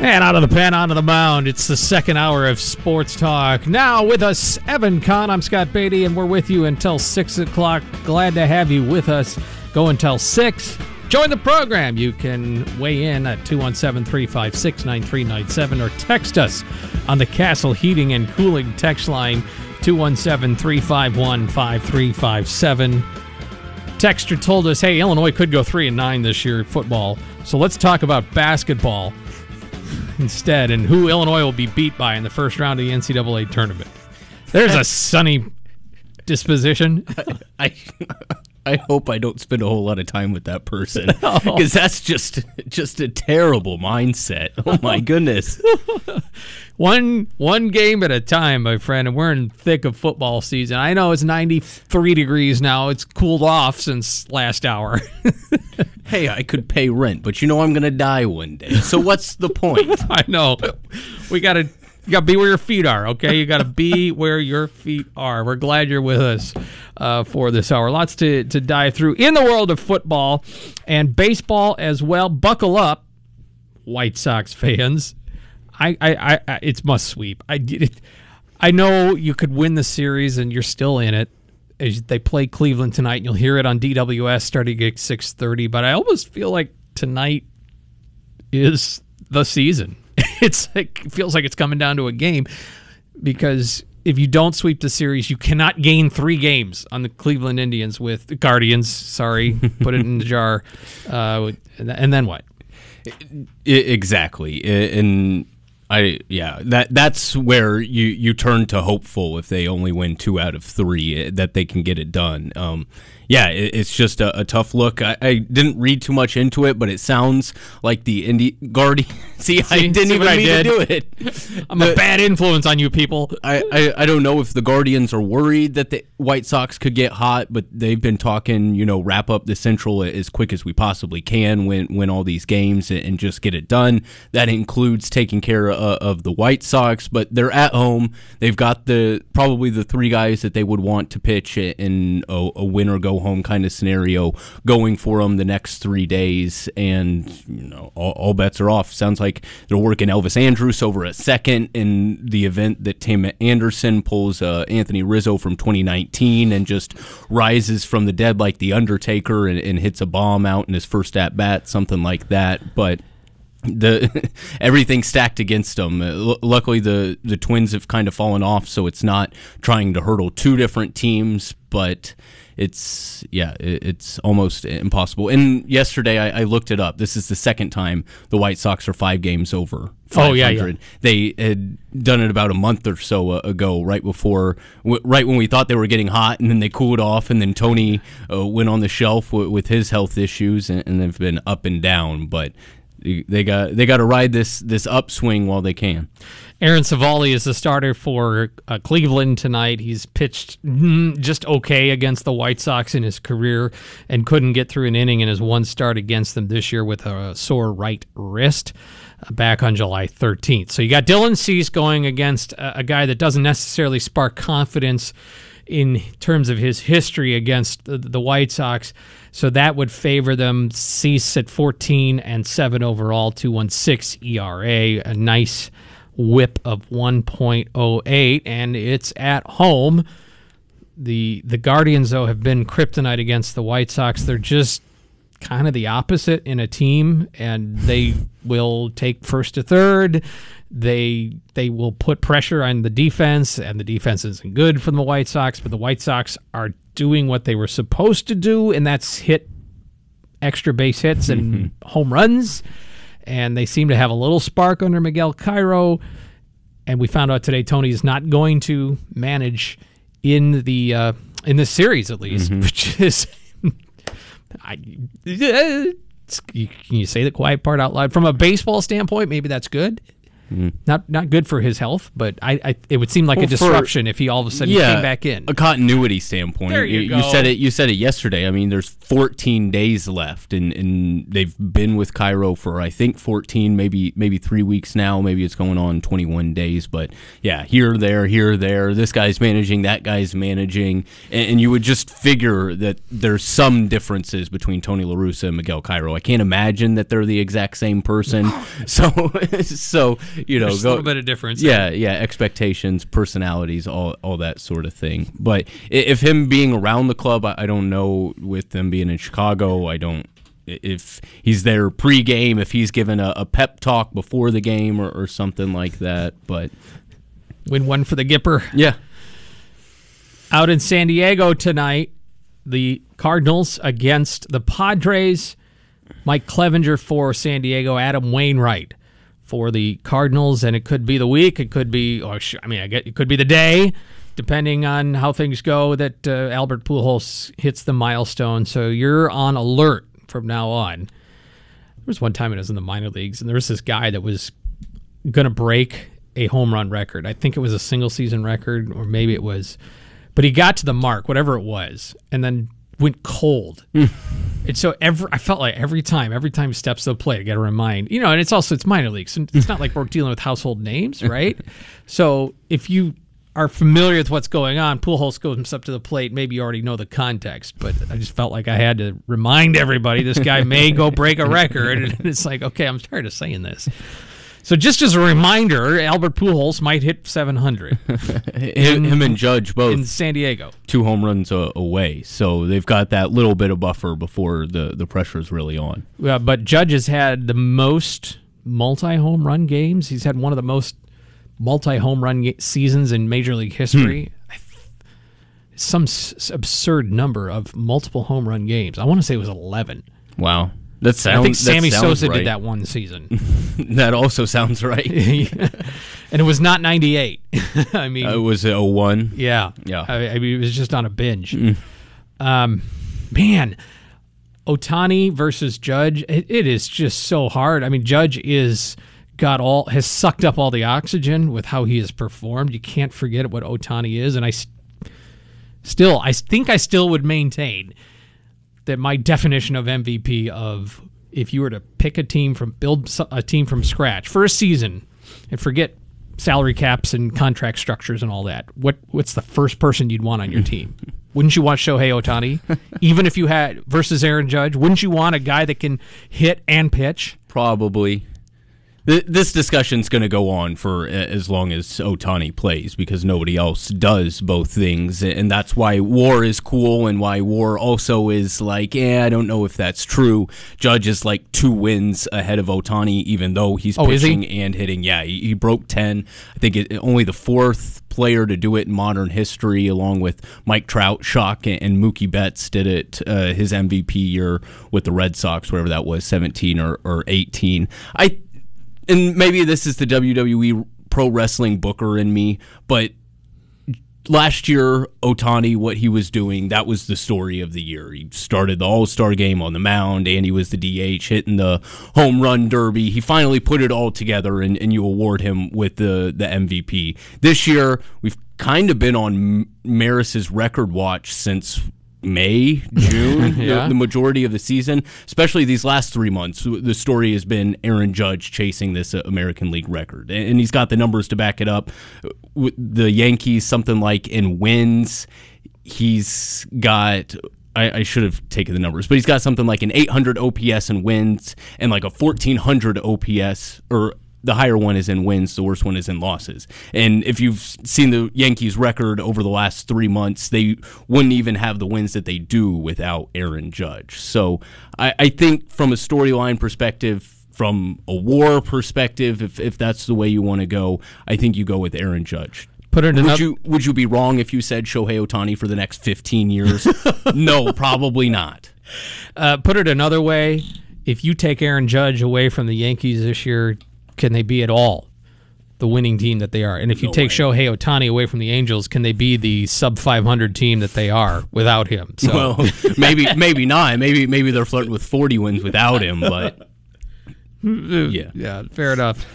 And out of the pen, onto the mound. It's the second hour of Sports Talk. Now with us, Evan Kahn. I'm Scott Beatty, and we're with you until 6 o'clock. Glad to have you with us. Go until 6. Join the program. You can weigh in at 217 356 9397 or text us on the Castle Heating and Cooling text line 217 351 5357. Texter told us, hey, Illinois could go 3 and 9 this year at football. So let's talk about basketball instead and who Illinois will be beat by in the first round of the NCAA tournament. There's a sunny disposition. I I hope I don't spend a whole lot of time with that person because that's just just a terrible mindset. Oh my goodness. one one game at a time, my friend, and we're in thick of football season. I know it's 93 degrees now. It's cooled off since last hour. hey, I could pay rent, but you know I'm going to die one day. So what's the point? I know. We got to you got to be where your feet are, okay? You got to be where your feet are. We're glad you're with us uh, for this hour. Lots to, to dive through in the world of football and baseball as well. Buckle up, White Sox fans. I, I, I it's must sweep. I it, I know you could win the series and you're still in it. As they play Cleveland tonight, and you'll hear it on DWS starting at 6:30. But I almost feel like tonight is the season. it's it feels like it's coming down to a game because if you don't sweep the series, you cannot gain three games on the Cleveland Indians with the Guardians. Sorry, put it in the jar. Uh, and then what? Exactly, and I yeah that that's where you you turn to hopeful if they only win two out of three eh, that they can get it done. Um, yeah, it, it's just a, a tough look. I, I, didn't read too much into it, but it sounds like the Indy Guardian. see, see, I didn't see even mean to do it. I'm the, a bad influence on you people. I, I, I don't know if the Guardians are worried that the White Sox could get hot, but they've been talking, you know, wrap up the Central as quick as we possibly can, win win all these games, and just get it done. That includes taking care of, of the White Sox, but they're at home. They've got the probably the three guys that they would want to pitch in a, a win or go home kind of scenario going for them the next three days, and you know all, all, bets are off. Sounds like they're working Elvis Andrus over a second in the event that Tim Anderson pulls uh, Anthony Rizzo from 2019 and just rises from the dead like the Undertaker and, and hits a bomb out in his first at bat, something like that. But the everything stacked against them. Uh, l- luckily, the the Twins have kind of fallen off, so it's not trying to hurdle two different teams. But it's yeah, it, it's almost impossible. And yesterday, I, I, looked it up. This is the second time the White Sox are five games over. Oh yeah, yeah. They had done it about a month or so uh, ago, right before, right when we thought they were getting hot, and then they cooled off, and then Tony uh, went on the shelf w- with his health issues, and, and they've been up and down. But they got they got to ride this this upswing while they can. Aaron Civale is the starter for uh, Cleveland tonight. He's pitched mm, just okay against the White Sox in his career and couldn't get through an inning in his one start against them this year with a sore right wrist uh, back on July 13th. So you got Dylan Cease going against a, a guy that doesn't necessarily spark confidence in terms of his history against the, the White Sox. So that would favor them. Cease at 14 and 7 overall, 216 ERA. A nice whip of 1.08, and it's at home. The the Guardians though have been kryptonite against the White Sox. They're just kind of the opposite in a team, and they will take first to third. They they will put pressure on the defense, and the defense isn't good for the White Sox. But the White Sox are doing what they were supposed to do, and that's hit extra base hits and mm-hmm. home runs. And they seem to have a little spark under Miguel Cairo. And we found out today Tony is not going to manage in the uh, in this series at least, which is I, can you say the quiet part out loud? From a baseball standpoint, maybe that's good. Mm-hmm. Not not good for his health, but I, I it would seem like a Well, for- disruption if he all of a sudden came back in. A continuity standpoint. There you go. you said it. You said it yesterday. I mean, there's 14 days left, and, and they've been with Cairo for I think 14, maybe maybe three weeks now. Maybe it's going on 21 days. But yeah, here, there, here, there. This guy's managing. That guy's managing, and, and you would just figure that there's some differences between Tony La Russa and Miguel Cairo. I can't imagine that they're the exact same person. so so you know, There's a little bit of difference. yeah, yeah, expectations, personalities, all all that sort of thing. But if him being around the club, I, I don't know. With them being in Chicago, I don't. If he's there pre-game, if he's given a, a pep talk before the game or, or something like that, but Win one for the Gipper. yeah, Out in San Diego tonight, the Cardinals against the Padres. Mike Clevinger for San Diego, Adam Wainwright for the Cardinals, and it could be the week, it could be, or I mean, I get it could be the day, depending on how things go. That uh, Albert Pujols hits the milestone, so you're on alert from now on. There was one time it was in the minor leagues, and there was this guy that was going to break a home run record. I think it was a single season record, or maybe it was, but he got to the mark, whatever it was, and then went cold. Hmm. and so every I felt like every time, every time he steps to the plate, I got to remind you know, and it's also it's minor leagues, and it's not like we're dealing with household names, right? so if you are familiar with what's going on, Pujols goes up to the plate. Maybe you already know the context, but I just felt like I had to remind everybody this guy may go break a record, and it's like, okay, I'm tired of saying this. So just as a reminder, Albert Pujols might hit 700 him, him and Judge both in San Diego. two home runs a, away, so they've got that little bit of buffer before the the pressure is really on. Yeah, but Judge has had the most multi home run games. He's had one of the most multi home run ga- seasons in Major League history. Hmm. Th- Some s- absurd number of multiple home run games. I want to say it was 11. Wow, that sounds. I think Sammy Sosa right. did that one season. That also sounds right. and it was not 98. I mean, Uh, it was a one. Yeah, Yeah. I, I mean, it was just on a binge. Um, man, Ohtani versus Judge. It, it is just so hard. I mean, Judge is got all has sucked up all the oxygen with how he has performed. You can't forget what Ohtani is, and I s- still, I think I still would maintain that my definition of MVP of if you were to pick a team from build a team from scratch for a season and forget salary caps and contract structures and all that what what's the first person you'd want on your team? Wouldn't you want Shohei Ohtani even if you had versus Aaron Judge wouldn't you want a guy that can hit and pitch? Probably. Th- This discussion's going to go on for as long as Ohtani plays because nobody else does both things, and that's why WAR is cool, and why WAR also is like, yeah, I don't know if that's true. Judge is like two wins ahead of Ohtani, even though he's Oh, is he? pitching and hitting. Yeah, he, he broke ten. I think it, only the fourth player to do it in modern history, along with Mike Trout, Shock, and, and Mookie Betts did it uh, his MVP year with the Red Sox, whatever that was, seventeen or, or eighteen. I and maybe this is the WWE pro wrestling booker in me, but last year Ohtani what he was doing that was the story of the year. He started the All-Star game on the mound and he was the DH hitting the home run derby. He finally put it all together and, and you award him with the the MVP. This year we've kind of been on Maris's record watch since May, June, Yeah. the, the majority of the season, especially these last three months. The story has been Aaron Judge chasing this uh, American League record, and, and he's got the numbers to back it up. With the Yankees, something like in wins, he's got. I, I should have taken the numbers, but he's got something like an 800 OPS in wins and like a 1400 OPS or the higher one is in wins, the worst one is in losses. And if you've seen the Yankees record over the last three months, they wouldn't even have the wins that they do without Aaron Judge. So I, I think from a storyline perspective, from a WAR perspective, if, if that's the way you want to go, I think you go with Aaron Judge. Put it Would another. you would you be wrong if you said Shohei Ohtani for the next 15 years? no, probably not. Uh, put it another way, if you take Aaron Judge away from the Yankees this year, can they be at all the winning team that they are? And if you take Shohei Ohtani away from the Angels, can they be the sub 500 team that they are without him? So Well, maybe maybe not. Maybe maybe they're flirting with 40 wins without him, but yeah. yeah, fair enough.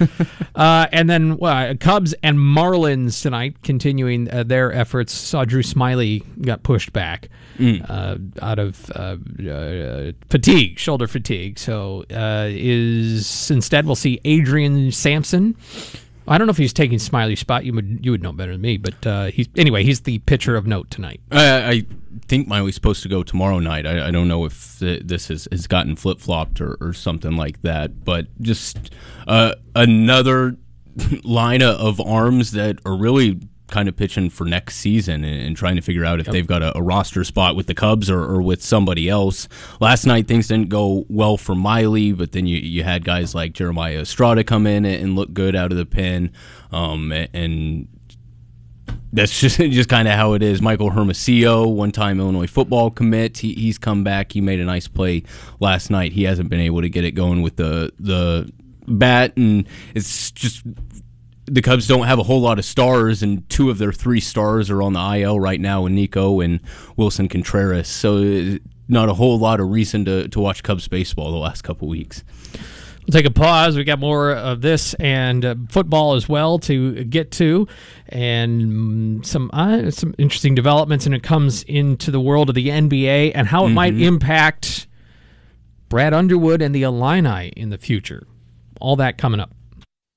uh, and then well, Cubs and Marlins tonight, continuing uh, their efforts. Saw Drew Smyly got pushed back uh, out of uh, uh, fatigue, shoulder fatigue. So uh, is instead we'll see Adrian Sampson. I don't know if he's taking Smyly's spot. You would you would know better than me, but uh, he's anyway. He's the pitcher of note tonight. I, I think Miley's supposed to go tomorrow night. I, I don't know if th- this has, has gotten flip flopped or, or something like that, but just uh, another line of arms that are really kind of pitching for next season and, and trying to figure out if they've got a, a roster spot with the Cubs or, or with somebody else. Last night things didn't go well for Miley, but then you, you had guys like Jeremiah Estrada come in and look good out of the pen. Um, and that's just just kind of how it is. Michael Hermosillo, one time Illinois football commit, he, he's come back. He made a nice play last night. He hasn't been able to get it going with the the bat, and it's just the Cubs don't have a whole lot of stars, and two of their three stars are on the IL right now, and Nico and Willson Contreras. So uh, not a whole lot of reason to, to watch Cubs baseball the last couple weeks. We'll take a pause. We got more of this and uh, football as well to get to, and mm, some uh, some interesting developments. And it comes into the world of the NBA and how it might impact Brad Underwood and the Illini in the future. All that coming up.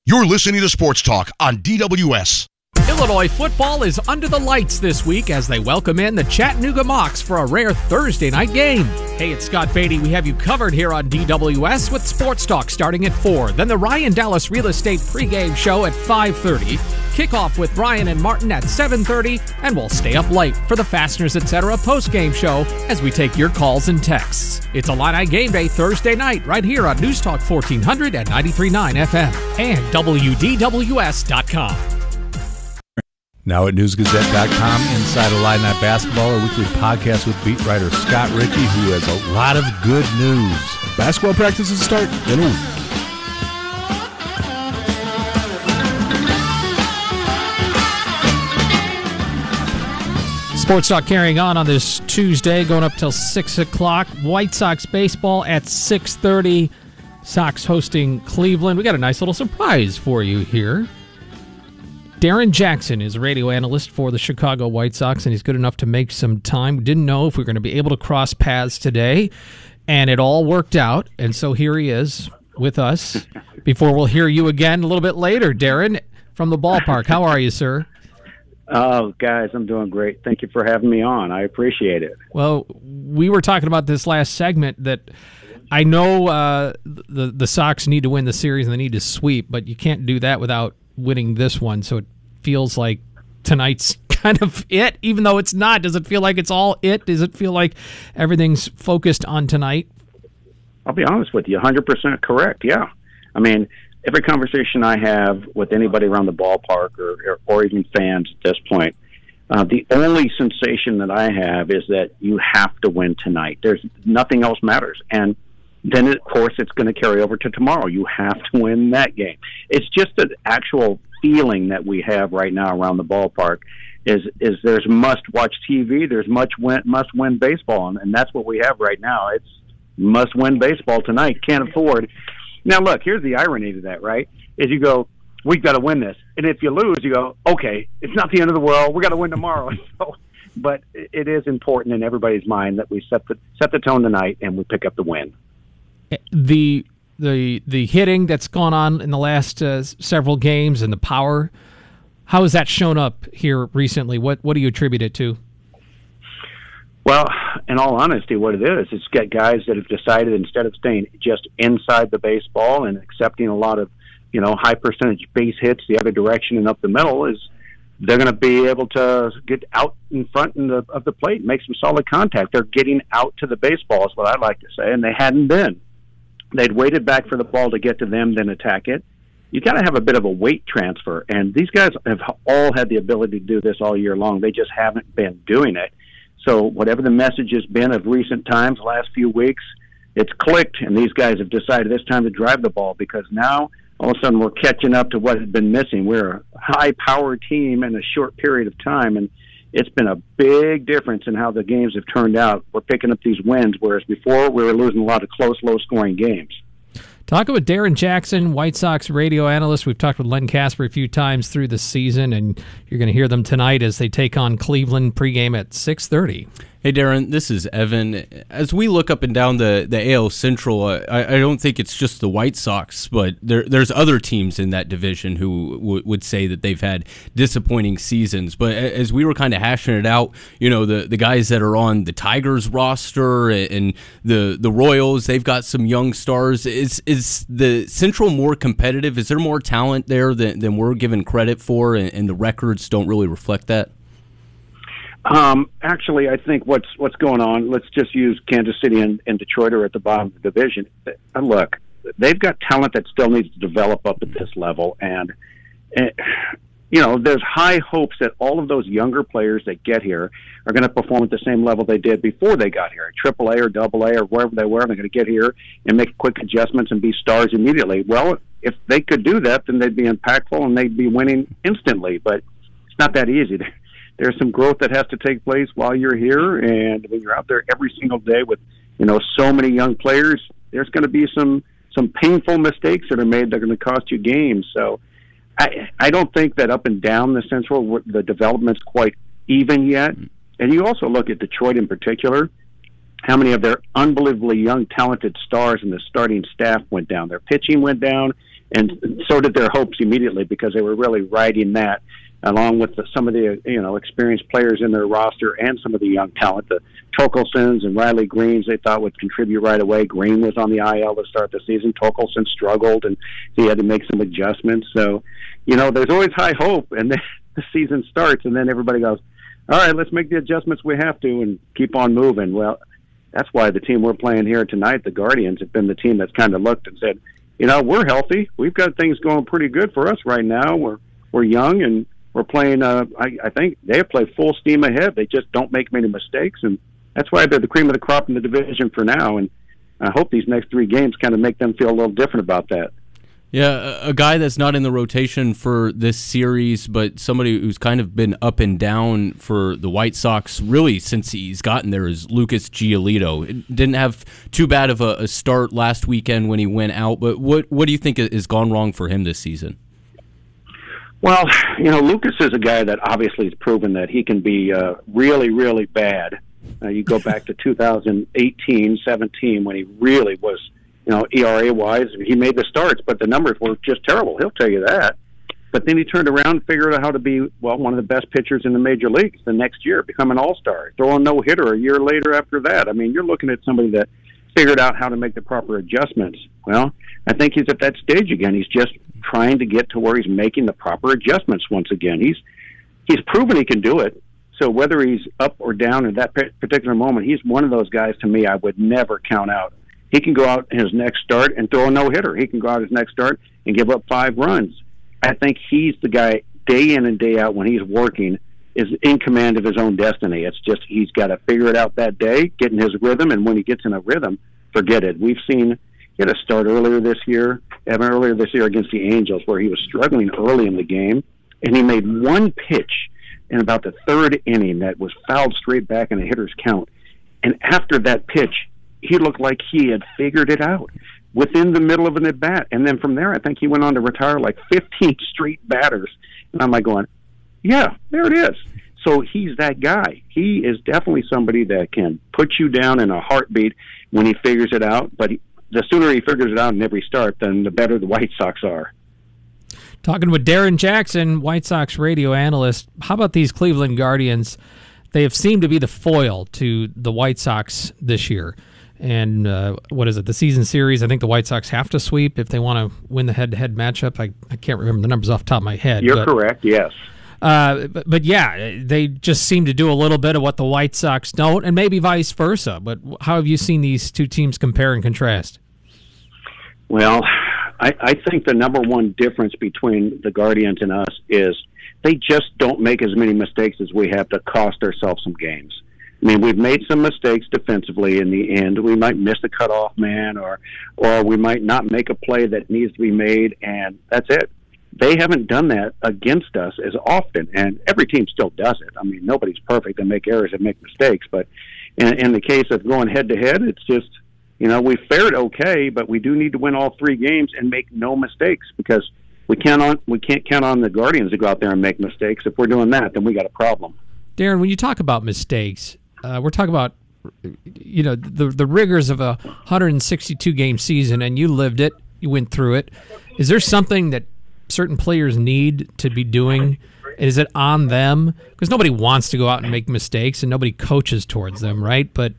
You're listening to Sports Talk on DWS. Illinois football is under the lights this week as they welcome in the Chattanooga Mocs for a rare Thursday night game. Hey, it's Scott Beatty. We have you covered here on DWS with Sports Talk starting at 4. Then the Ryan Dallas Real Estate pregame show at 5.30. Kickoff with Ryan and Martin at 7.30. And we'll stay up late for the Fasteners Etc. postgame show as we take your calls and texts. It's Illini Game Day Thursday night right here on News Talk 1400 and 93.9 FM and WDWS.com. Now at newsgazette.com, Inside Illini Basketball, a weekly podcast with beat writer Scott Richey, who has a lot of good news. Basketball practices start in a week. Sports Talk carrying on on this Tuesday, going up till six o'clock. White Sox baseball at six thirty. Sox hosting Cleveland. We got a nice little surprise for you here. Darrin Jackson is a radio analyst for the Chicago White Sox, and he's good enough to make some time. Didn't know if we were going to be able to cross paths today, and it all worked out. And so here he is with us. Before we'll hear you again a little bit later, Darrin from the ballpark. How are you, sir? Oh, guys, I'm doing great. Thank you for having me on. I appreciate it. Well, we were talking about this last segment that I know uh, the the Sox need to win the series and they need to sweep, but you can't do that without winning this one. So it feels like tonight's kind of it, even though it's not. Does it feel like it's all it? Does it feel like everything's focused on tonight? I'll be honest with you, 100% correct. Yeah. I mean, every conversation I have with anybody around the ballpark or, or, even fans at this point, uh, the only sensation that I have is that you have to win tonight. There's nothing else matters. And then, of course, it's going to carry over to tomorrow. You have to win that game. It's just an actual feeling that we have right now around the ballpark is is there's must watch TV, there's much win, must win baseball, and, and that's what we have right now. It's must win baseball tonight. Can't afford. Now, look, here's the irony to that, right? Is you go, we've got to win this, and if you lose, you go, okay, it's not the end of the world. We got to win tomorrow. so, but it is important in everybody's mind that we set the set the tone tonight and we pick up the win. The the the hitting that's gone on in the last uh, several games and the power. How has that shown up here recently? What what do you attribute it to? Well, in all honesty, what it is, it's got guys that have decided instead of staying just inside the baseball and accepting a lot of you know, high percentage base hits the other direction and up the middle is they're going to be able to get out in front of the, of the plate, make some solid contact. They're getting out to the baseball, is what I like to say, and they hadn't been. They'd waited back for the ball to get to them, then attack it. You got to have a bit of a weight transfer, and these guys have all had the ability to do this all year long. They just haven't been doing it. So whatever the message has been of recent times, last few weeks, it's clicked, and these guys have decided it's time to drive the ball because now all of a sudden we're catching up to what had been missing. We're a high power team in a short period of time, and it's been a big difference in how the games have turned out. We're picking up these wins, whereas before we were losing a lot of close, low scoring games. Talking with Darrin Jackson, White Sox radio analyst. We've talked with Len Kasper a few times through the season, and you're going to hear them tonight as they take on Cleveland pregame at 6:30. Hey, Darrin, this is Evan. As we look up and down the, the AL Central, I, I don't think it's just the White Sox, but there, there's other teams in that division who w- would say that they've had disappointing seasons. But as we were kind of hashing it out, you know, the, the guys that are on the Tigers roster and the, the Royals, they've got some young stars. Is, is the Central more competitive? Is there more talent there than, than we're given credit for, and, and the records don't really reflect that? Um, actually, I think what's what's going on. Let's just use Kansas City and, and Detroit are at the bottom of the division. Uh, look, they've got talent that still needs to develop up at this level, and, and you know, there's high hopes that all of those younger players that get here are going to perform at the same level they did before they got here, Triple A or Double A or wherever they were. They're going to get here and make quick adjustments and be stars immediately. Well, if they could do that, then they'd be impactful and they'd be winning instantly. But it's not that easy there's some growth that has to take place while you're here, and when you're out there every single day with you know so many young players, there's going to be some some painful mistakes that are made that are going to cost you games. So I I don't think that up and down the Central the development's quite even yet. And you also look at Detroit in particular. How many of their unbelievably young, talented stars in the starting staff went down? Their pitching went down, and so did their hopes immediately because they were really riding that along with the, some of the you know experienced players in their roster and some of the young talent. The Torkelsons and Riley Greenes they thought would contribute right away. Greene was on the IL to start the season. Torkelson struggled and he had to make some adjustments. So, you know, there's always high hope, and then the season starts, and then everybody goes, "All right, let's make the adjustments we have to and keep on moving." Well, that's why the team we're playing here tonight, the Guardians, have been the team that's kind of looked and said, "You know, we're healthy. We've got things going pretty good for us right now. We're we're young and." We're playing. Uh, I, I think they play full steam ahead. They just don't make many mistakes, and that's why they're the cream of the crop in the division for now. And I hope these next three games kind of make them feel a little different about that. Yeah, a guy that's not in the rotation for this series, but somebody who's kind of been up and down for the White Sox really since he's gotten there is Lucas Giolito. Didn't have too bad of a, a start last weekend when he went out, but what what do you think has gone wrong for him this season? Well, you know, Lucas is a guy that obviously has proven that he can be uh, really, really bad. Uh, you go back to 2018, 17 when he really was, you know, ERA wise, he made the starts, but the numbers were just terrible. He'll tell you that. But then he turned around and figured out how to be, well, one of the best pitchers in the major leagues the next year, become an all star, throw a no hitter a year later after that. I mean, you're looking at somebody that figured out how to make the proper adjustments. Well, I think he's at that stage again. He's just trying to get to where he's making the proper adjustments once again. He's he's proven he can do it. So whether he's up or down at that particular moment, he's one of those guys to me I would never count out. He can go out in his next start and throw a no hitter. He can go out his next start and give up five runs. I think he's the guy day in and day out when he's working is in command of his own destiny. It's just he's got to figure it out that day, get in his rhythm, and when he gets in a rhythm, forget it. We've seen get a start earlier this year, Evan earlier this year against the Angels, where he was struggling early in the game, and he made one pitch in about the third inning that was fouled straight back in a hitter's count. And after that pitch, he looked like he had figured it out within the middle of an at bat. And then from there, I think he went on to retire like 15 straight batters. And I'm like going, yeah, there it is. So he's that guy. He is definitely somebody that can put you down in a heartbeat when he figures it out. But he, the sooner he figures it out in every start, then the better the White Sox are. Talking with Darrin Jackson, White Sox radio analyst. How about these Cleveland Guardians? They have seemed to be the foil to the White Sox this year. And uh, what is it? The season series. I think the White Sox have to sweep if they want to win the head-to-head matchup. I, I can't remember the numbers off the top of my head. You're correct. Yes. Uh, but, but yeah, they just seem to do a little bit of what the White Sox don't, and maybe vice versa. But how have you seen these two teams compare and contrast? Well, I, I think the number one difference between the Guardians and us is they just don't make as many mistakes as we have to cost ourselves some games. I mean, we've made some mistakes defensively in the end. We might miss a cutoff man, or or we might not make a play that needs to be made, and that's it. They haven't done that against us as often, and every team still does it. I mean, nobody's perfect; they make errors and make mistakes. But in, in the case of going head to head, it's just you know we fared okay, but we do need to win all three games and make no mistakes because we can't on we can't count on the Guardians to go out there and make mistakes. If we're doing that, then we got a problem. Darrin, when you talk about mistakes, uh, we're talking about you know the the rigors of a 162 game season, and you lived it, you went through it. Is there something that certain players need to be doing? Is it on them? Because nobody wants to go out and make mistakes, and nobody coaches towards them, right? But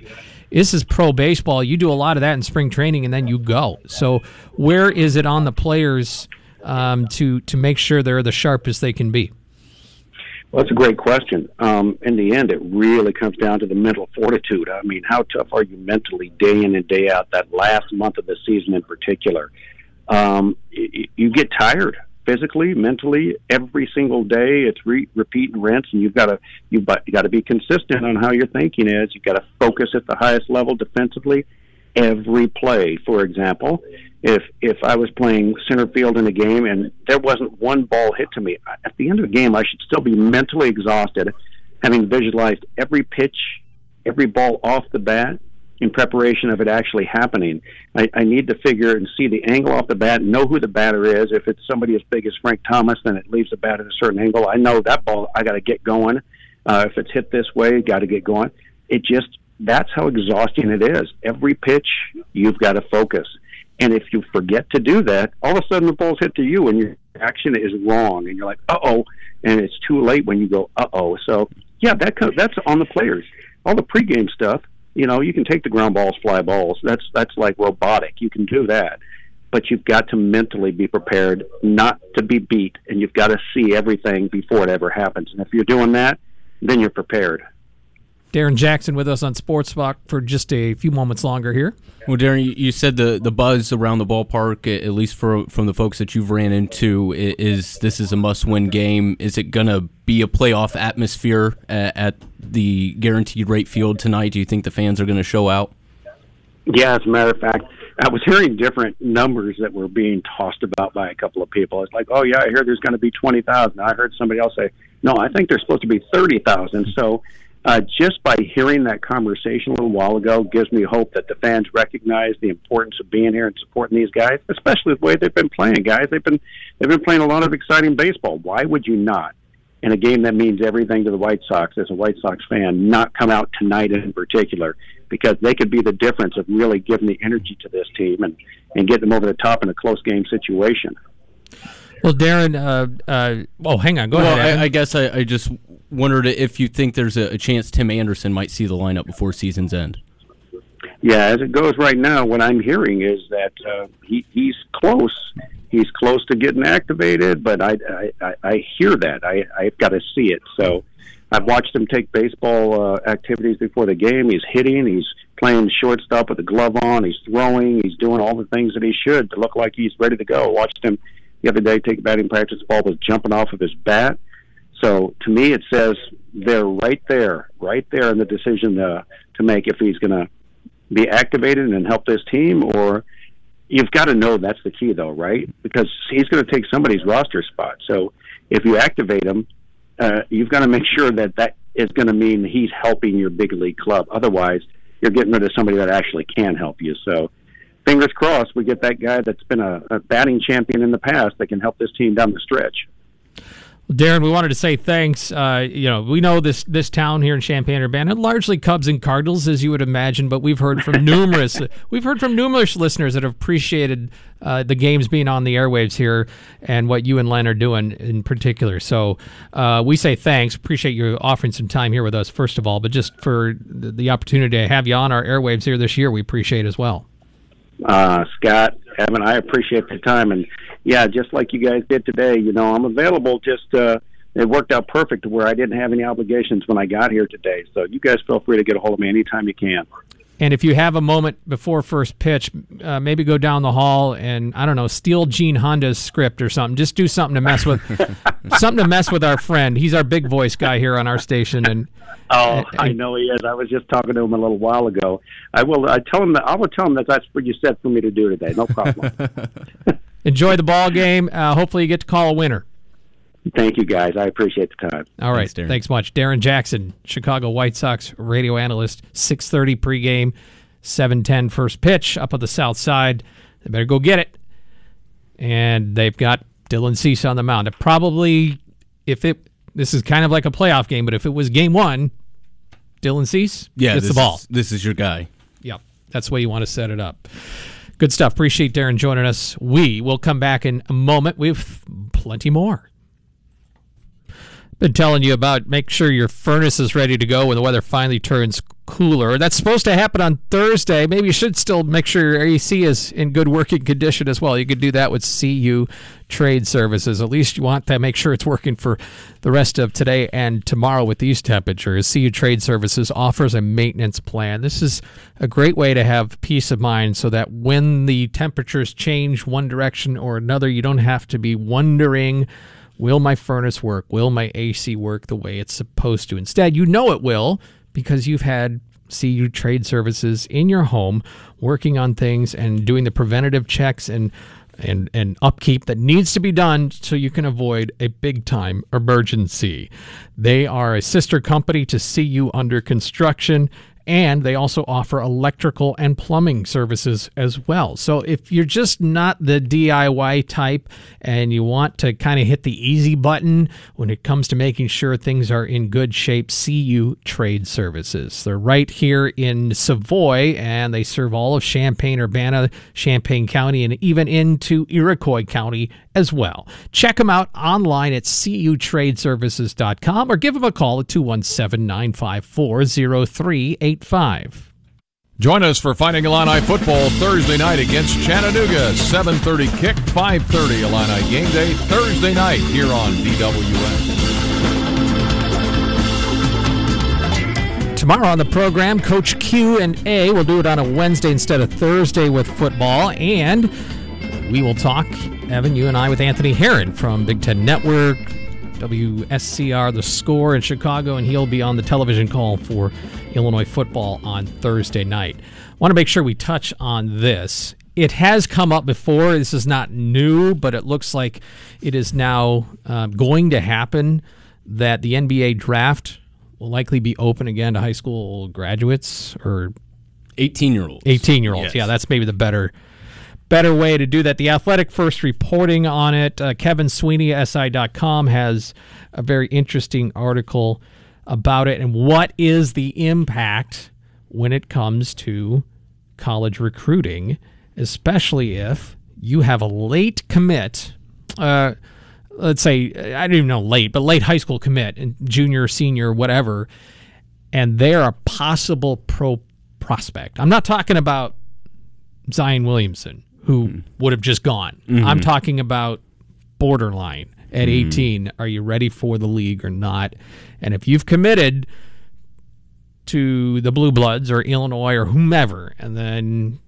this is pro baseball. You do a lot of that in spring training, and then you go. So where is it on the players um, to to make sure they're the sharpest they can be? Well, that's a great question. Um, in the end, it really comes down to the mental fortitude. I mean, how tough are you mentally day in and day out, that last month of the season in particular? Um, you, you get tired physically, mentally, every single day. It's re- repeat and rinse, and you've got to you've you got to be consistent on how your thinking is. You've got to focus at the highest level defensively every play. For example, if if I was playing center field in a game and there wasn't one ball hit to me, at the end of the game I should still be mentally exhausted, having visualized every pitch, every ball off the bat in preparation of it actually happening. I, I need to figure and see the angle off the bat, know who the batter is. If it's somebody as big as Frank Thomas, then it leaves the bat at a certain angle. I know that ball I got to get going. Uh, if it's hit this way, got to get going. It just that's how exhausting it is. Every pitch, you've got to focus. And if you forget to do that, all of a sudden the ball's hit to you and your action is wrong. And you're like, uh oh. And it's too late when you go, uh oh. So, yeah, that that's on the players. All the pregame stuff, you know, you can take the ground balls, fly balls. That's that's like robotic. You can do that. But you've got to mentally be prepared not to be beat, and you've got to see everything before it ever happens. And if you're doing that, then you're prepared. Darrin Jackson with us on Sports Talk for just a few moments longer here. Well, Darrin, you said the, the buzz around the ballpark, at least for from the folks that you've ran into, is this is a must win game. Is it going to be a playoff atmosphere at, at the guaranteed rate field tonight? Do you think the fans are going to show out? Yeah, as a matter of fact, I was hearing different numbers that were being tossed about by a couple of people. It's like, oh yeah, I hear there's going to be twenty thousand. I heard somebody else say, no, I think there's supposed to be thirty thousand. So uh, just by hearing that conversation a little while ago gives me hope that the fans recognize the importance of being here and supporting these guys, especially the way they've been playing. Guys, they've been they've been playing a lot of exciting baseball. Why would you not, in a game that means everything to the White Sox as a White Sox fan, not come out tonight in particular? Because they could be the difference of really giving the energy to this team and and get them over the top in a close game situation. Well, Darrin, uh, uh, oh, hang on, go well, ahead. I, I, guess I, I, just wondered if you think there's a, chance Tim Anderson might see the lineup before season's end. Yeah, as it goes right now, what I'm hearing is that uh, he, he's close. He's close to getting activated, but I, I, I hear that. I, I've got to see it. So I've watched him take baseball uh, activities before the game. He's hitting. He's playing shortstop with a glove on. He's throwing. He's doing all the things that he should to look like he's ready to go. Watched him the other day take batting practice. The ball was jumping off of his bat. So to me, it says they're right there, right there in the decision to, to make if he's going to be activated and help this team, or you've got to know that's the key, though, right? Because he's going to take somebody's roster spot. So if you activate him, uh, you've got to make sure that that is going to mean he's helping your big league club. Otherwise, you're getting rid of somebody that actually can help you. So fingers crossed we get that guy that's been a, a batting champion in the past that can help this team down the stretch. Darrin, we wanted to say thanks. Uh, you know, we know this this town here in Champaign Urbana, largely Cubs and Cardinals, as you would imagine, but we've heard from numerous we've heard from numerous listeners that have appreciated uh, the games being on the airwaves here and what you and Len are doing in particular. So uh, we say thanks. Appreciate you offering some time here with us, first of all, but just for the, the opportunity to have you on our airwaves here this year, we appreciate as well. Uh, Scott, Evan, I appreciate the time, and yeah, just like you guys did today, you know, I'm available. Just uh, it worked out perfect to where I didn't have any obligations when I got here today. So you guys feel free to get a hold of me anytime you can. And if you have a moment before first pitch, uh, maybe go down the hall and I don't know, steal Gene Honda's script or something. Just do something to mess with, something to mess with our friend. He's our big voice guy here on our station, and Oh, I know he is. I was just talking to him a little while ago. I will. I tell him that I will tell him that that's what you said for me to do today. No problem. enjoy the ball game. Uh, hopefully, you get to call a winner. Thank you, guys. I appreciate the time. All right, Thanks, Darrin. thanks much, Darrin Jackson, Chicago White Sox radio analyst. Six thirty pregame, seven ten first pitch up on the south side. They better go get it. And they've got Dylan Cease on the mound. It probably, if it, this is kind of like a playoff game, but if it was game one, Dylan Cease Yeah, gets this the ball. Is, this is your guy. Yep. That's the way you want to set it up. Good stuff. Appreciate Darrin joining us. We will come back in a moment. We have plenty more. Been telling you about make sure your furnace is ready to go when the weather finally turns cooler. That's supposed to happen on Thursday. Maybe you should still make sure your AC is in good working condition as well. You could do that with CU Trade Services. At least you want to make sure it's working for the rest of today and tomorrow with these temperatures. CU Trade Services offers a maintenance plan. This is a great way to have peace of mind so that when the temperatures change one direction or another, you don't have to be wondering Will my furnace work? Will my AC work the way it's supposed to? Instead, you know it will because you've had CU Trade Services in your home working on things and doing the preventative checks and and, and upkeep that needs to be done so you can avoid a big time emergency. They are a sister company to CU Under Construction and they also offer electrical and plumbing services as well. So if you're just not the DIY type and you want to kind of hit the easy button when it comes to making sure things are in good shape, CU Trade Services. They're right here in Savoy and they serve all of Champaign Urbana, Champaign County, and even into Iroquois County as well. Check them out online at cutradeservices.com or give them a call at 217 954 0385. Join us for Fighting Illini football Thursday night against Chattanooga. 7:30 kick, 5:30 Illini game day Thursday night here on DWS. Tomorrow on the program, Coach Q and A will do it on a Wednesday instead of Thursday with football, and we will talk, Evan, you and I, with Anthony Herron from Big Ten Network, WSCR, The Score in Chicago, and he'll be on the television call for Illinois football on Thursday night. I want to make sure we touch on this. It has come up before. This is not new, but it looks like it is now uh, going to happen that the NBA draft will likely be open again to high school graduates or 18 year olds. 18 year olds. Yes. Yeah, that's maybe the better better way to do that. The Athletic first reporting on it. Uh, Kevin Sweeney, SI.com, has a very interesting article about it and what is the impact when it comes to college recruiting, especially if you have a late commit. Uh, let's say I don't even know late, but late high school commit and junior, senior, whatever, and they're a possible pro prospect. I'm not talking about Zion Williamson, who would have just gone. I'm talking about borderline at hmm. 18. Are you ready for the league or not? And if you've committed to the Blue Bloods or Illinois or whomever, and then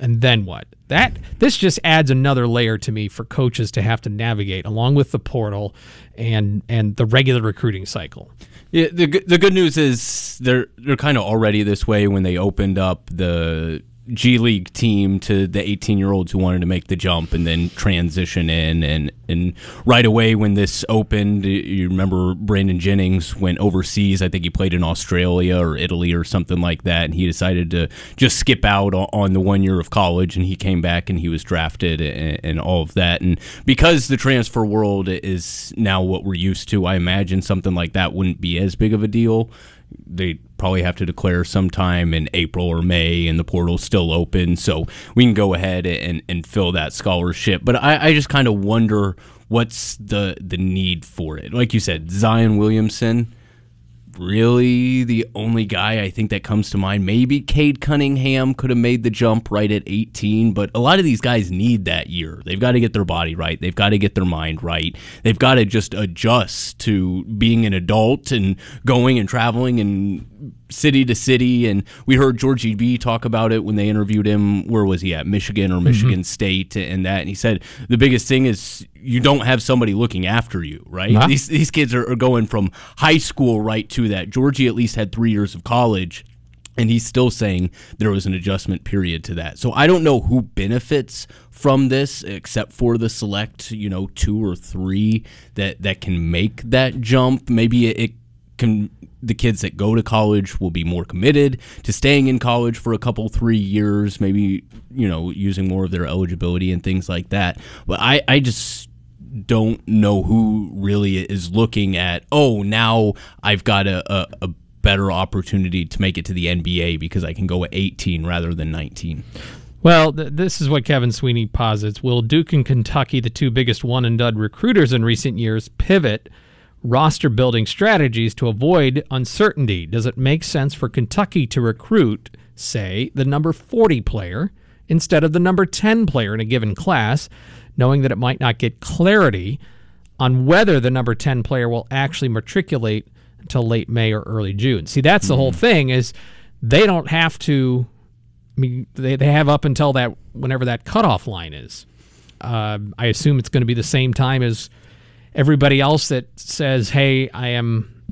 and then what? That this just adds another layer to me for coaches to have to navigate along with the portal and and the regular recruiting cycle. Yeah, the good- the good news is they're they're kind of already this way when they opened up the G League team to the 18 year olds who wanted to make the jump and then transition in and and right away when this opened, you remember Brandon Jennings went overseas. I think he played in Australia or Italy or something like that, and he decided to just skip out on the one year of college. And he came back and he was drafted and, and all of that. And because the transfer world is now what we're used to, I imagine something like that wouldn't be as big of a deal they probably have to declare sometime in April or May, and the portal's still open, so we can go ahead and, and fill that scholarship. But I, I just kind of wonder what's the the need for it. Like you said, Zion Williamson really the only guy I think that comes to mind. Maybe Cade Cunningham could have made the jump right at 18, but a lot of these guys need that year. They've got to get their body right. They've got to get their mind right. They've got to just adjust to being an adult and going and traveling and city to city. And we heard Georgie B talk about it when they interviewed him. Where was he at? Michigan or Michigan mm-hmm. State and that. And he said the biggest thing is you don't have somebody looking after you, right? These these kids are, are going from high school right to that. Georgie at least had three years of college. And he's still saying there was an adjustment period to that. So I don't know who benefits from this except for the select, you know, two or three that, that can make that jump. Maybe it, it can the kids that go to college will be more committed to staying in college for a couple three years maybe you know using more of their eligibility and things like that but i i just don't know who really is looking at oh now i've got a, a, a better opportunity to make it to the nba because i can go at 18 rather than 19 well, th- this is what Kevin Sweeney posits. Will Duke and Kentucky, the two biggest one and done recruiters in recent years, pivot roster building strategies to avoid uncertainty? Does it make sense for Kentucky to recruit, say, the number 40 player instead of the number 10 player in a given class, knowing that it might not get clarity on whether the number 10 player will actually matriculate until late May or early June? See, that's the mm-hmm. whole thing is they don't have to I mean, they, they have up until that whenever that cutoff line is. Uh, I assume it's going to be the same time as everybody else that says, "Hey, I am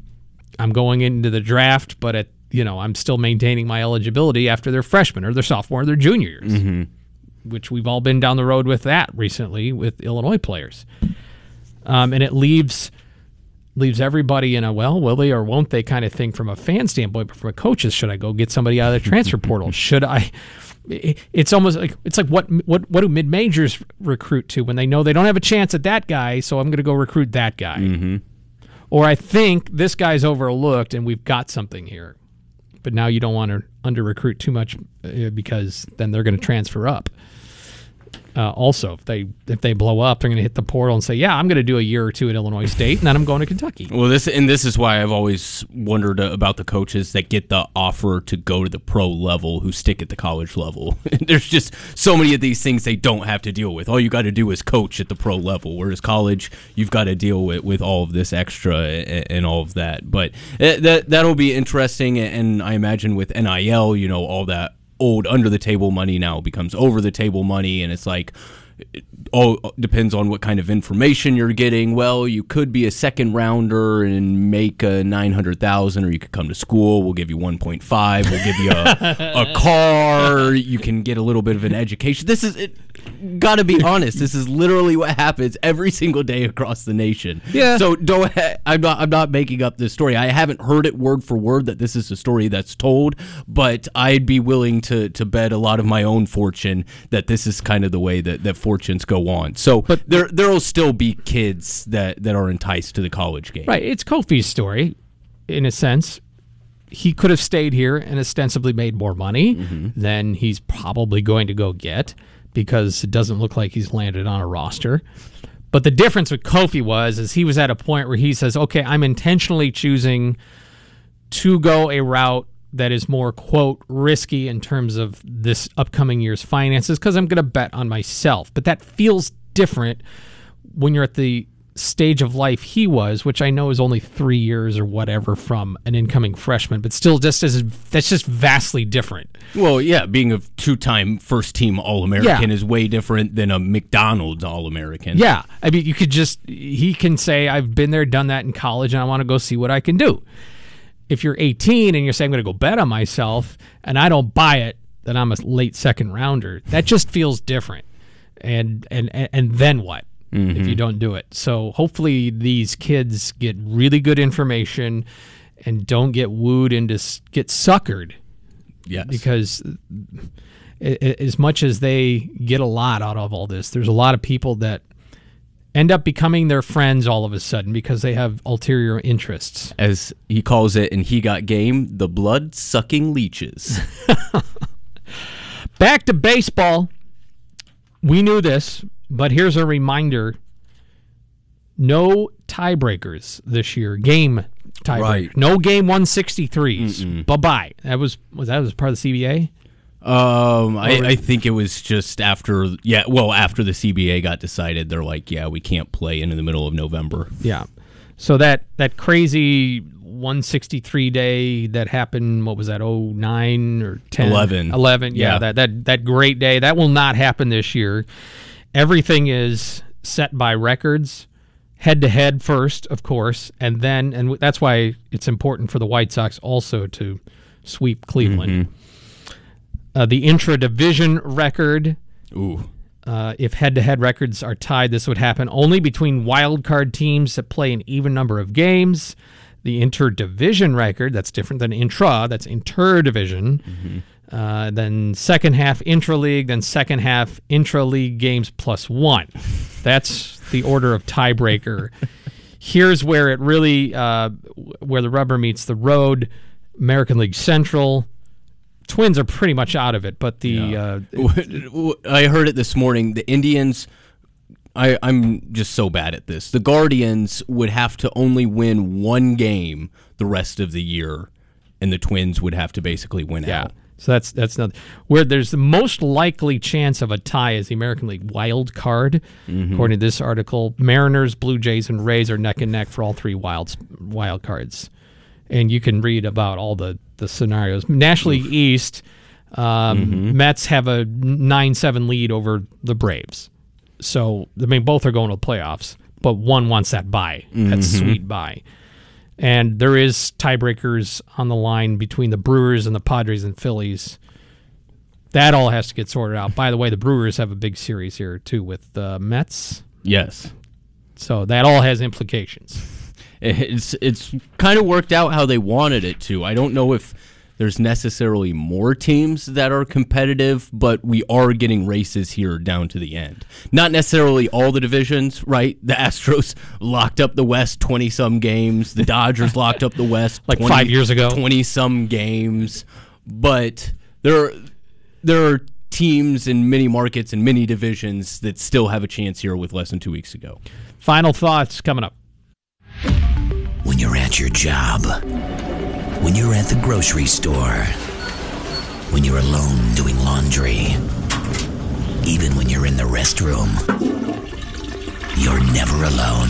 I'm going into the draft, but at you know I'm still maintaining my eligibility after their freshman or their sophomore or their junior years," mm-hmm. which we've all been down the road with that recently with Illinois players, um, and it leaves leaves everybody in a well, will they or won't they kind of thing from a fan standpoint, but from a coach's, should I go get somebody out of the transfer portal? Should I? It's almost like it's like what what what do mid majors recruit to when they know they don't have a chance at that guy, so I'm going to go recruit that guy. Mm-hmm. Or I think this guy's overlooked and we've got something here, but now you don't want to under recruit too much uh, because then they're going to transfer up. Uh, also, if they if they blow up, they're going to hit the portal and say, "Yeah, I'm going to do a year or two at Illinois State, and then I'm going to Kentucky." Well, this and this is why I've always wondered about the coaches that get the offer to go to the pro level who stick at the college level. There's just so many of these things they don't have to deal with. All you got to do is coach at the pro level, whereas college, you've got to deal with with all of this extra and, and all of that. But uh, that that'll be interesting, and I imagine with NIL, you know, all that old under the table money now becomes over the table money, and it's like all uh, depends on what kind of information you're getting. Well, you could be a second rounder and make a nine hundred thousand, or you could come to school. We'll give you one point five. We'll give you a, a car. You can get a little bit of an education. This is it. Got to be honest. This is literally what happens every single day across the nation. Yeah. So don't. I'm not. I'm not making up this story. I haven't heard it word for word that this is a story that's told, but I'd be willing to to bet a lot of my own fortune that this is kind of the way that that fortunes go on. So, but there there will still be kids that that are enticed to the college game. Right. It's Kofi's story, in a sense. He could have stayed here and ostensibly made more money mm-hmm. than he's probably going to go get because it doesn't look like he's landed on a roster. But the difference with Kofi was is he was at a point where he says, "Okay, I'm intentionally choosing to go a route that is more quote risky in terms of this upcoming year's finances because I'm going to bet on myself. But that feels different when you're at the stage of life he was, which I know is only three years or whatever from an incoming freshman, but still just as that's just vastly different. Well, yeah, being a two-time first-team All-American yeah. is way different than a McDonald's All-American. Yeah, I mean, you could just he can say I've been there, done that in college, and I want to go see what I can do if you're 18 and you're saying I'm going to go bet on myself and I don't buy it, then I'm a late second rounder. That just feels different. And and and then what? if mm-hmm. you don't do it. So hopefully these kids get really good information and don't get wooed into get suckered Yes. because as much as they get a lot out of all this, there's a lot of people that end up becoming their friends all of a sudden because they have ulterior interests. as he calls it, and he got game, the blood sucking leeches. Back to baseball. We knew this, but here's a reminder. No tiebreakers this year. Game tiebreaker. Right. No game 163s. Bye bye. That was was that was part of the CBA? Um, I, I think it was just after, yeah, well, after the CBA got decided, they're like, yeah, we can't play into the middle of November. Yeah. So that that crazy 163 day that happened, what was that? 09 or 10? 11. 11. Yeah, Yeah. That that that great day. That will not happen this year. Everything is set by records, head to head first, of course, and then and that's why it's important for the White Sox also to sweep Cleveland. Uh, the intra division record Ooh. uh, if head-to-head records are tied, this would happen only between wild card teams that play an even number of games. The interdivision record, that's different than intra, that's interdivision. Uh, then second half intra-league, then second half intra-league games plus one. That's the order of tiebreaker. Here's where it really, uh, where the rubber meets the road. American League Central. Twins are pretty much out of it, but the uh, I heard it this morning. The Indians, I, I'm just so bad at this. The Guardians would have to only win one game the rest of the year, and the Twins would have to basically win Yeah. out. So that's that's not where there's the most likely chance of a tie is the American League wild card. According to this article, Mariners, Blue Jays, and Rays are neck and neck for all three wild wild cards, and you can read about all the the scenarios. National League East, um, Mets have a nine seven lead over the Braves. So I mean, both are going to the playoffs, but one wants that bye, that sweet bye and there is tiebreakers on the line between the Brewers and the Padres and Phillies. That all has to get sorted out. By the way, the Brewers have a big series here too with the Mets, Yes. so that all has implications. It's it's kind of worked out how they wanted it to. I don't know if there's necessarily more teams that are competitive, but we are getting races here down to the end. Not necessarily all the divisions, right? The Astros locked up the West 20 some games, the Dodgers locked up the West Like five years ago. 20 some games, but there are, there are teams in many markets and many divisions that still have a chance here with less than 2 weeks ago. Final thoughts coming up. When you're at your job, when you're at the grocery store, when you're alone doing laundry, even when you're in the restroom, you're never alone.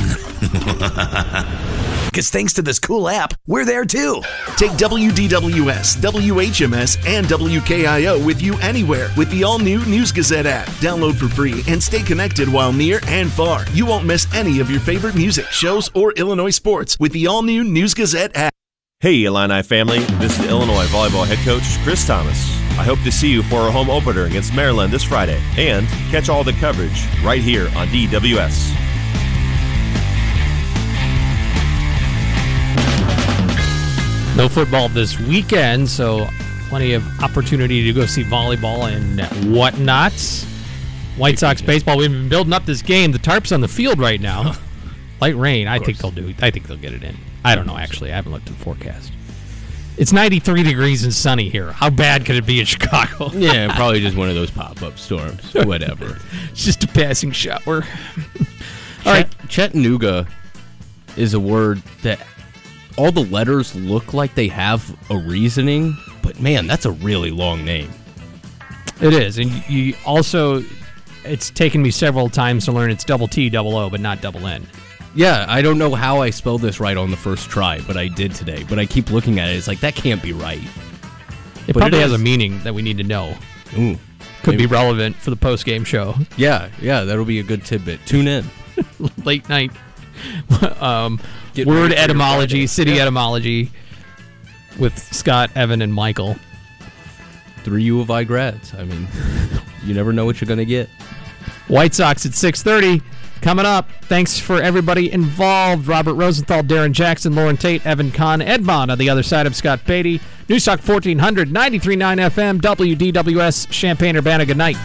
Because thanks to this cool app, we're there too. Take WDWS, WHMS, and WKIO with you anywhere with the all new News Gazette app. Download for free and stay connected while near and far. You won't miss any of your favorite music, shows, or Illinois sports with the all new News Gazette app. Hey, Illini family. This is Illinois volleyball head coach Chris Tamas. I hope to see you for our home opener against Maryland this Friday and catch all the coverage right here on DWS. No football this weekend, so plenty of opportunity to go see volleyball and whatnot. White Sox baseball. We've been building up this game. The tarp's on the field right now. Light rain. I think they'll do. I think they'll get it in. I don't know. Actually, I haven't looked at the forecast. It's 93 degrees and sunny here. How bad could it be in Chicago? Yeah, probably just one of those pop-up storms. Whatever. It's just a passing shower. All right, Chattanooga is a word that all the letters look like they have a reasoning, but man, that's a really long name. It is, and you also. It's taken me several times to learn it's double T, double O, but not double N. Yeah, I don't know how I spelled this right on the first try, but I did today. But I keep looking at it. It's like that can't be right. It But probably it has a meaning that we need to know. Ooh, Could Maybe- be relevant for the post game show. yeah, yeah, that'll be a good tidbit. Tune in. Late night um, Get word ready for your etymology, city Yeah. etymology with Scott, Evan, and Michael. Three U of I grads. I mean, you never know what you're gonna get. White Sox at 6:30. Coming up, thanks for everybody involved Robert Rosenthal, Darrin Jackson, Lauren Tate, Evan Kahn, Ed Bond on the other side of Scott Beatty. Newstalk 1400, 93.9 FM, WDWS, Champaign Urbana. Good night.